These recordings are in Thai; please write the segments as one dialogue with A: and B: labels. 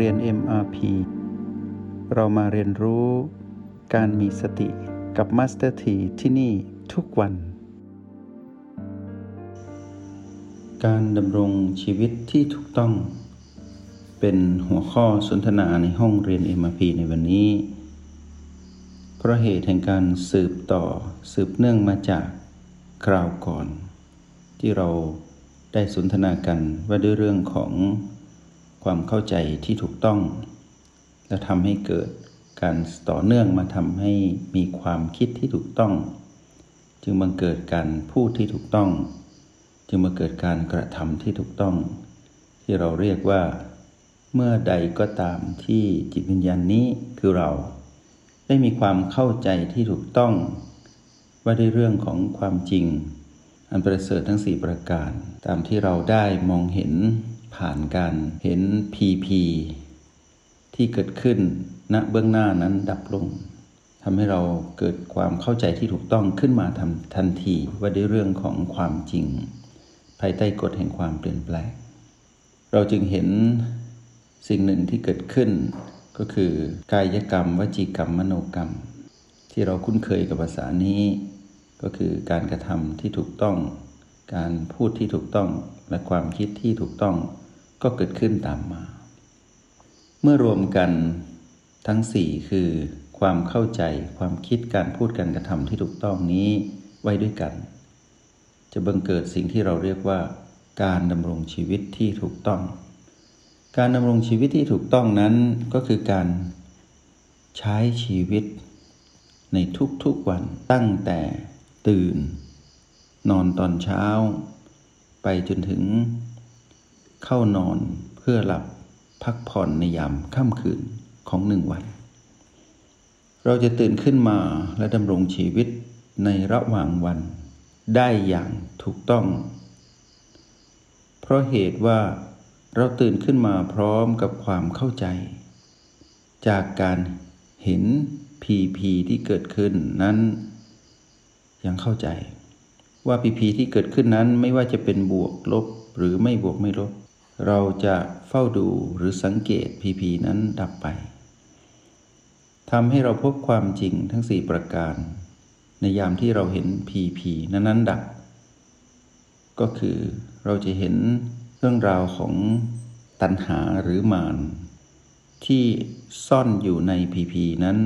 A: เรียน MRP เรามาเรียนรู้การมีสติกับ Master T ที่ที่นี่ทุกวัน การดำรงชีวิตที่ถูกต้อง เป็นหัวข้อสนทนาในห้องเรียน MRP ในวันนี้ เพราะเหตุแห่งการสืบต่อสืบเนื่องมาจากคราวก่อน ที่เราได้สนทนากันว่าด้วยเรื่องของ ความเข้าใจที่ถูกต้อง และทำให้เกิดการต่อเนื่องมาทำให้มีความคิดที่ถูกต้อง จึงบังเกิดการพูดที่ถูกต้อง จึงมาเกิดการกระทำที่ถูกต้อง ที่เราเรียกว่า เมื่อใดก็ตามที่จิตวิญญาณนี้คือเรา ได้มีความเข้าใจที่ถูกต้อง ว่าด้วยเรื่องของความจริง อันประเสริฐทั้งสี่ประการ ตามที่เราได้มองเห็น ผ่านการเห็นพีพีที่เกิดขึ้นณเบื้องหน้านั้นดับลงทำให้เราเกิดความเข้าใจที่ถูกต้องขึ้นมาทำทันทีว่าด้วยเรื่องของความจริง ภายใต้กฎแห่งความเปลี่ยนแปลง เราจึงเห็นสิ่งหนึ่งที่เกิดขึ้น ก็คือกายกรรม วจีกรรม มโนกรรม ที่เราคุ้นเคยกับภาษานี้ ก็คือการกระทำที่ถูกต้อง การพูดที่ถูกต้องและความคิดที่ถูกต้อง ก็เกิดขึ้นตามมา เมื่อรวมกันทั้งสี่คือความเข้าใจความคิดการพูดการกระทำที่ถูกต้องนี้ไว้ด้วยกัน จะบังเกิดสิ่งที่เราเรียกว่า การดำรงชีวิตที่ถูกต้อง การดำรงชีวิตที่ถูกต้องนั้นก็คือการใช้ชีวิต ในทุกๆวันตั้งแต่ตื่น นอนตอนเช้า ไปจนถึง เข้านอนเพื่อหลับพักผ่อนในยามค่ำคืนของหนึ่งวัน เราจะตื่นขึ้นมาและดำรงชีวิตในระหว่างวันได้อย่างถูกต้อง เพราะเหตุว่าเราตื่นขึ้นมาพร้อมกับความเข้าใจ จากการเห็นพีพีที่เกิดขึ้นนั้น ยังเข้าใจ ว่าพีพีที่เกิดขึ้นนั้นไม่ว่าจะเป็นบวกลบหรือไม่บวกไม่ลบ เราจะเฝ้าดูหรือสังเกตพีพีนั้นดับไปทำให้เราพบความจริงทั้งสี่ประการ ในยามที่เราเห็นพีพีนั้นนั้นดับ ก็คือเราจะเห็นเรื่องราวของตัณหาหรือมานที่ซ่อนอยู่ในพีพีนั้น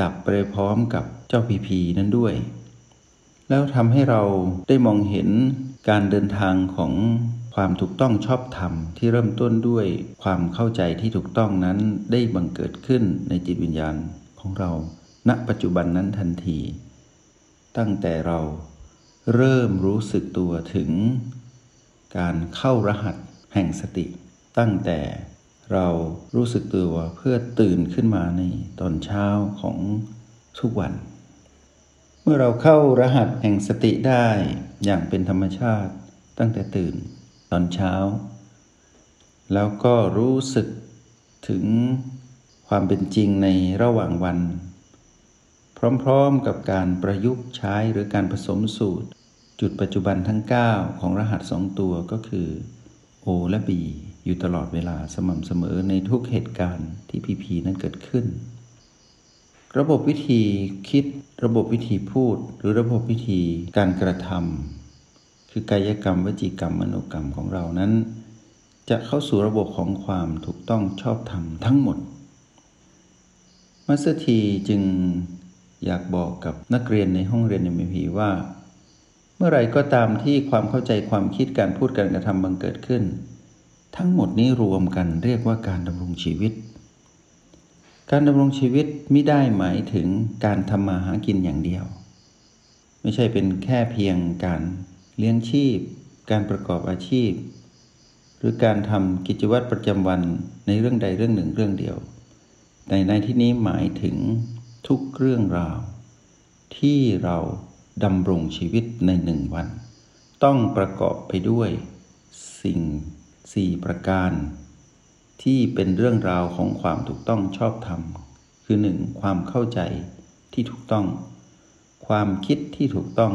A: ดับไปพร้อมกับเจ้าพีพีนั้นด้วย แล้วทำให้เราได้มองเห็นการเดินทางของ ความถูกต้องชอบธรรมที่เริ่มต้นด้วยความเข้าใจที่ถูกต้องนั้นได้บังเกิดขึ้นในจิตวิญญาณของเรา ณปัจจุบันนั้นทันที ตั้งแต่เราเริ่มรู้สึกตัวถึง การเข้ารหัสแห่งสติ ตั้งแต่เรารู้สึกตัวเพื่อตื่นขึ้นมาในตอนเช้าของทุกวัน เมื่อเราเข้ารหัสแห่งสติได้อย่างเป็นธรรมชาติตั้งแต่ตื่น ตอนเช้า แล้วก็รู้สึกถึงความเป็นจริงในระหว่างวัน พร้อมๆกับการประยุกต์ใช้หรือการผสมสูตร จุดปัจจุบันทั้ง 9 ของรหัสสองตัวก็คือ O และ B อยู่ตลอดเวลาสม่ำเสมอในทุกเหตุการณ์ที่พีพีนั้นเกิดขึ้น ระบบวิธีคิด ระบบวิธีพูด หรือระบบวิธีการกระทำ คือกายกรรมวจีกรรมมโนกรรมของเรานั้น จะเข้าสู่ระบบของความถูกต้องชอบธรรมทั้งหมด มัสเทีจึงอยากบอกกับนักเรียนในห้องเรียนในมพีว่า เมื่อไรก็ตามที่ความเข้าใจความคิดการพูดการกระทำบังเกิดขึ้น ทั้งหมดนี้รวมกันเรียกว่าการดำรงชีวิต การดำรงชีวิตไม่ได้หมายถึงการทำมาหากินอย่างเดียว ไม่ใช่เป็นแค่เพียงการ เลี้ยงชีพ การประกอบอาชีพ หรือการทำกิจวัตรประจำวันในเรื่องใดเรื่องหนึ่งเรื่องเดียว แต่ในที่นี้หมายถึงทุกเรื่องราว ที่เราดำรงชีวิตในหนึ่งวัน ต้องประกอบไปด้วยสิ่งสี่ประการ ที่เป็นเรื่องราวของความถูกต้องชอบธรรม คือหนึ่งความเข้าใจที่ถูกต้อง ความคิดที่ถูกต้อง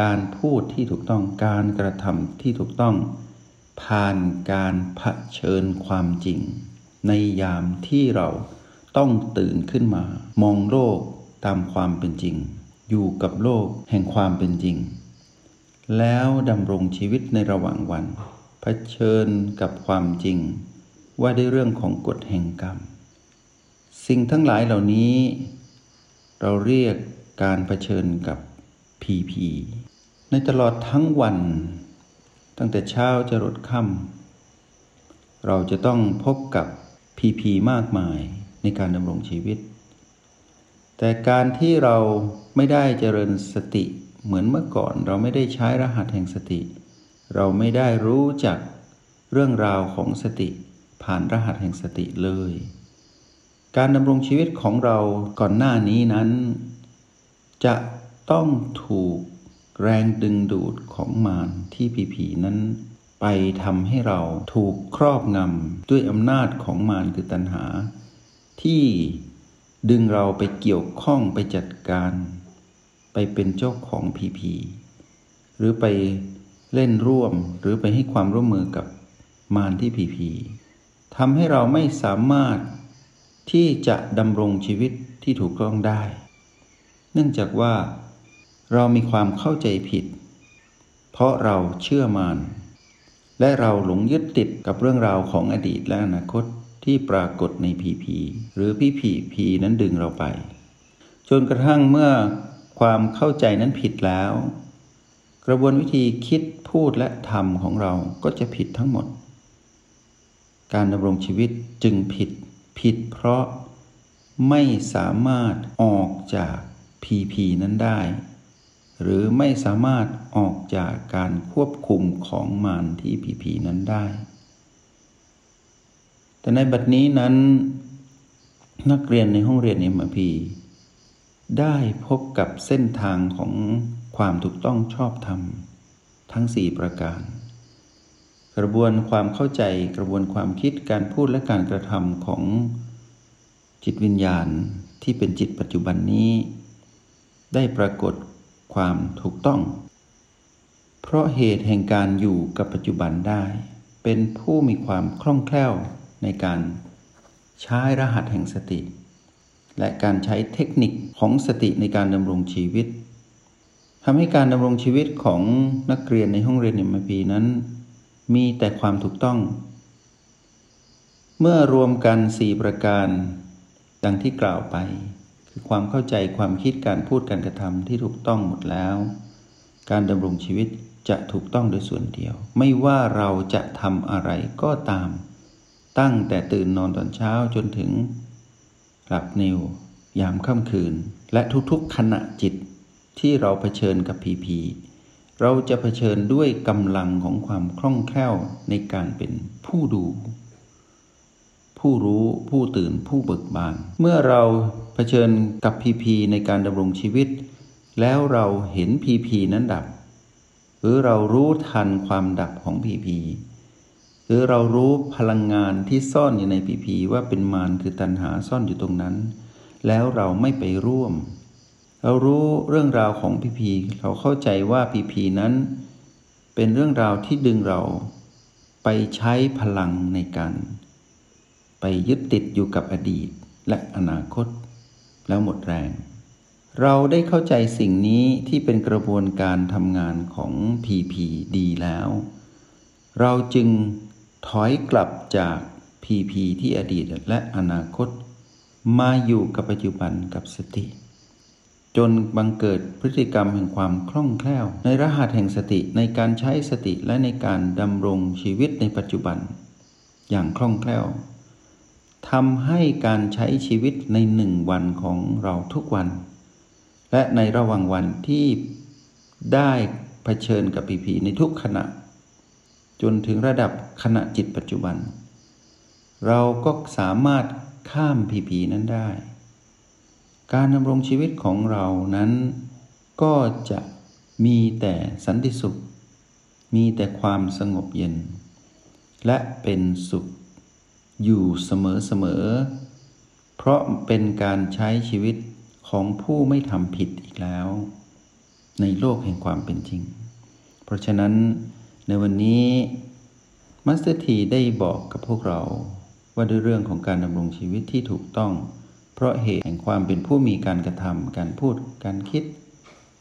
A: การพูดที่ถูกต้องการกระทำที่ถูกต้อง ผ่านการเผชิญความจริง ในยามที่เราต้องตื่นขึ้นมา มองโลกตามความเป็นจริง อยู่กับโลกแห่งความเป็นจริง แล้วดำรงชีวิตในระหว่างวันเผชิญกับความจริง ว่าด้วยเรื่องของกฎแห่งกรรม สิ่งทั้งหลายเหล่านี้ เราเรียกการเผชิญกับ พีพีในตลอดทั้งวัน ตั้งแต่เช้าจะรดค่ำเราจะต้องพบกับพีพีมากมายในการดำรงชีวิต แต่การที่เราไม่ได้เจริญสติเหมือนเมื่อก่อน เราไม่ได้ใช้รหัสแห่งสติ เราไม่ได้รู้จักเรื่องราวของสติผ่านรหัสแห่งสติเลย การดำรงชีวิตของเราก่อนหน้านี้นั้น จะ ต้องถูกแรงดึงดูดของมารที่ผีผีนั้น ไปทำให้เราถูกครอบงำด้วยอำนาจของมารคือตัณหา ที่ดึงเราไปเกี่ยวข้องไปจัดการ ไปเป็นเจ้าของผีผีหรือไปเล่นร่วมหรือไปให้ความร่วมมือกับมารที่ผีผีทำให้เราไม่สามารถที่จะดำรงชีวิตที่ถูกต้องได้ เนื่องจากว่า เรามีความเข้าใจผิด เพราะเราเชื่อมานและเราหลงยึดติดกับเรื่องราวของอดีตและอนาคตที่ปรากฏในผีผีหรือพี่ผีผีนั้นดึงเราไป จนกระทั่งเมื่อความเข้าใจนั้นผิดแล้ว กระบวนวิธีคิดพูดและทำของเราก็จะผิดทั้งหมด การดำรงชีวิตจึงผิด ผิดเพราะไม่สามารถออกจากพีพีนั้นได้ หรือไม่สามารถออกจากการควบคุมของมารที่ผีผีนั้นได้ แต่ในบัดนี้นั้น นักเรียนในห้องเรียนเอ็มพีได้พบกับเส้นทางของความถูกต้องชอบธรรม ทั้งสี่ประการ กระบวนความเข้าใจกระบวนความคิดการพูดและการกระทำของจิตวิญญาณที่เป็นจิตปัจจุบันนี้ ได้ปรากฏ ความถูกต้อง เพราะเหตุแห่งการอยู่กับปัจจุบันได้ เป็นผู้มีความคล่องแคล่วในการใช้รหัสแห่งสติ และการใช้เทคนิคของสติในการดำรงชีวิตทำให้การดำรงชีวิตของนักเรียนในห้องเรียนเอ็มพีนั้น มีแต่ความถูกต้อง เมื่อรวมกันสี่ประการ ดังที่กล่าวไป ความเข้าใจความคิดการพูดการกระทำที่ถูกต้องหมดแล้ว การดำรงชีวิตจะถูกต้องโดยส่วนเดียว ไม่ว่าเราจะทำอะไรก็ตาม ตั้งแต่ตื่นนอนตอนเช้าจนถึงหลับนิวยามค่ำคืน และทุกๆขณะจิตที่เราเผชิญกับผีผีเราจะเผชิญด้วยกำลังของความคล่องแคล่วในการเป็นผู้ดู ผู้รู้ผู้ตื่นผู้เบิกบาน เมื่อเราเผชิญกับพีพีในการดำรงชีวิต แล้วเราเห็นพีพีนั้นดับ หรือเรารู้ทันความดับของพีพีหรือเรารู้พลังงานที่ซ่อนอยู่ในพีพีว่าเป็นมารคือตัณหาซ่อนอยู่ตรงนั้น แล้วเราไม่ไปร่วม เรารู้เรื่องราวของพีพีเราเข้าใจว่าพีพีนั้น เป็นเรื่องราวที่ดึงเราไปใช้พลังในการ ไปยึดติดอยู่กับอดีตและอนาคต แล้วหมดแรง เราได้เข้าใจสิ่งนี้ที่เป็นกระบวนการทำงานของ PP ดีแล้ว เราจึงถอยกลับจาก PP ที่อดีตและอนาคต มาอยู่กับปัจจุบันกับสติ จนบังเกิดพฤติกรรมแห่งความคล่องแคล่ว ในรหัสแห่งสติในการใช้สติและในการดำรงชีวิตในปัจจุบัน อย่างคล่องแคล่ว ทำให้การใช้ชีวิตในหนึ่งวันของเราทุกวัน และในระหว่างวันที่ได้เผชิญกับผีผีในทุกขณะ จนถึงระดับขณะจิตปัจจุบัน เราก็สามารถข้ามผีผีนั้นได้ การดำรงชีวิตของเรานั้น ก็จะมีแต่สันติสุข มีแต่ความสงบเย็น และเป็นสุข อยู่เสมอๆเพราะเป็นการใช้ชีวิตของผู้ไม่ทำผิดอีกแล้ว ในโลกแห่งความเป็นจริง เพราะฉะนั้นในวันนี้มาสเตอร์ทีได้บอกกับพวกเราว่าด้วยเรื่องของการดำรงชีวิตที่ถูกต้อง เพราะเหตุแห่งความเป็นผู้มีการกระทำการพูดการคิด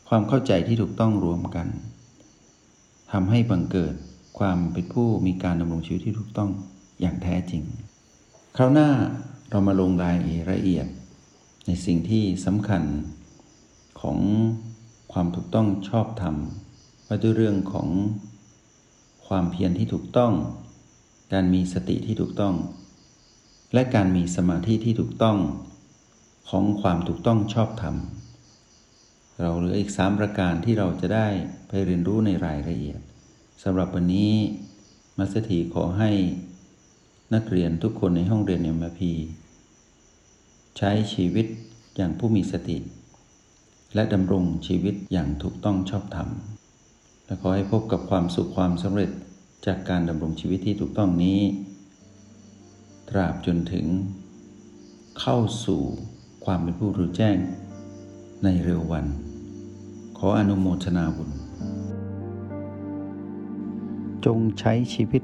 A: ความเข้าใจที่ถูกต้องรวมกันทำให้บังเกิดความเป็นผู้มีการดำรงชีวิตที่ถูกต้อง อย่างแท้จริง คราวหน้าเรามาลงรายละเอียด ในสิ่งที่สำคัญของความถูกต้องชอบธรรมว่าด้วยเรื่องของความเพียรที่ถูกต้อง การมีสติที่ถูกต้อง และการมีสมาธิที่ถูกต้องของความถูกต้องชอบธรรม เราเหลืออีกสามประการที่เราจะได้ไปเรียนรู้ในรายละเอียดสำหรับวันนี้มัสถีขอให้ นักเรียนทุกคนในห้องเรียนเอ็มพีใช้ชีวิตอย่างผู้มีสติ และดำรงชีวิตอย่างถูกต้องชอบธรรม และขอให้พบกับความสุขความสำเร็จจากการดำรงชีวิตที่ถูกต้องนี้ ตราบจนถึง เข้าสู่ความเป็นผู้รู้แจ้งในเร็ววัน ขออนุโมทนาบุญ จงใช้ชีวิต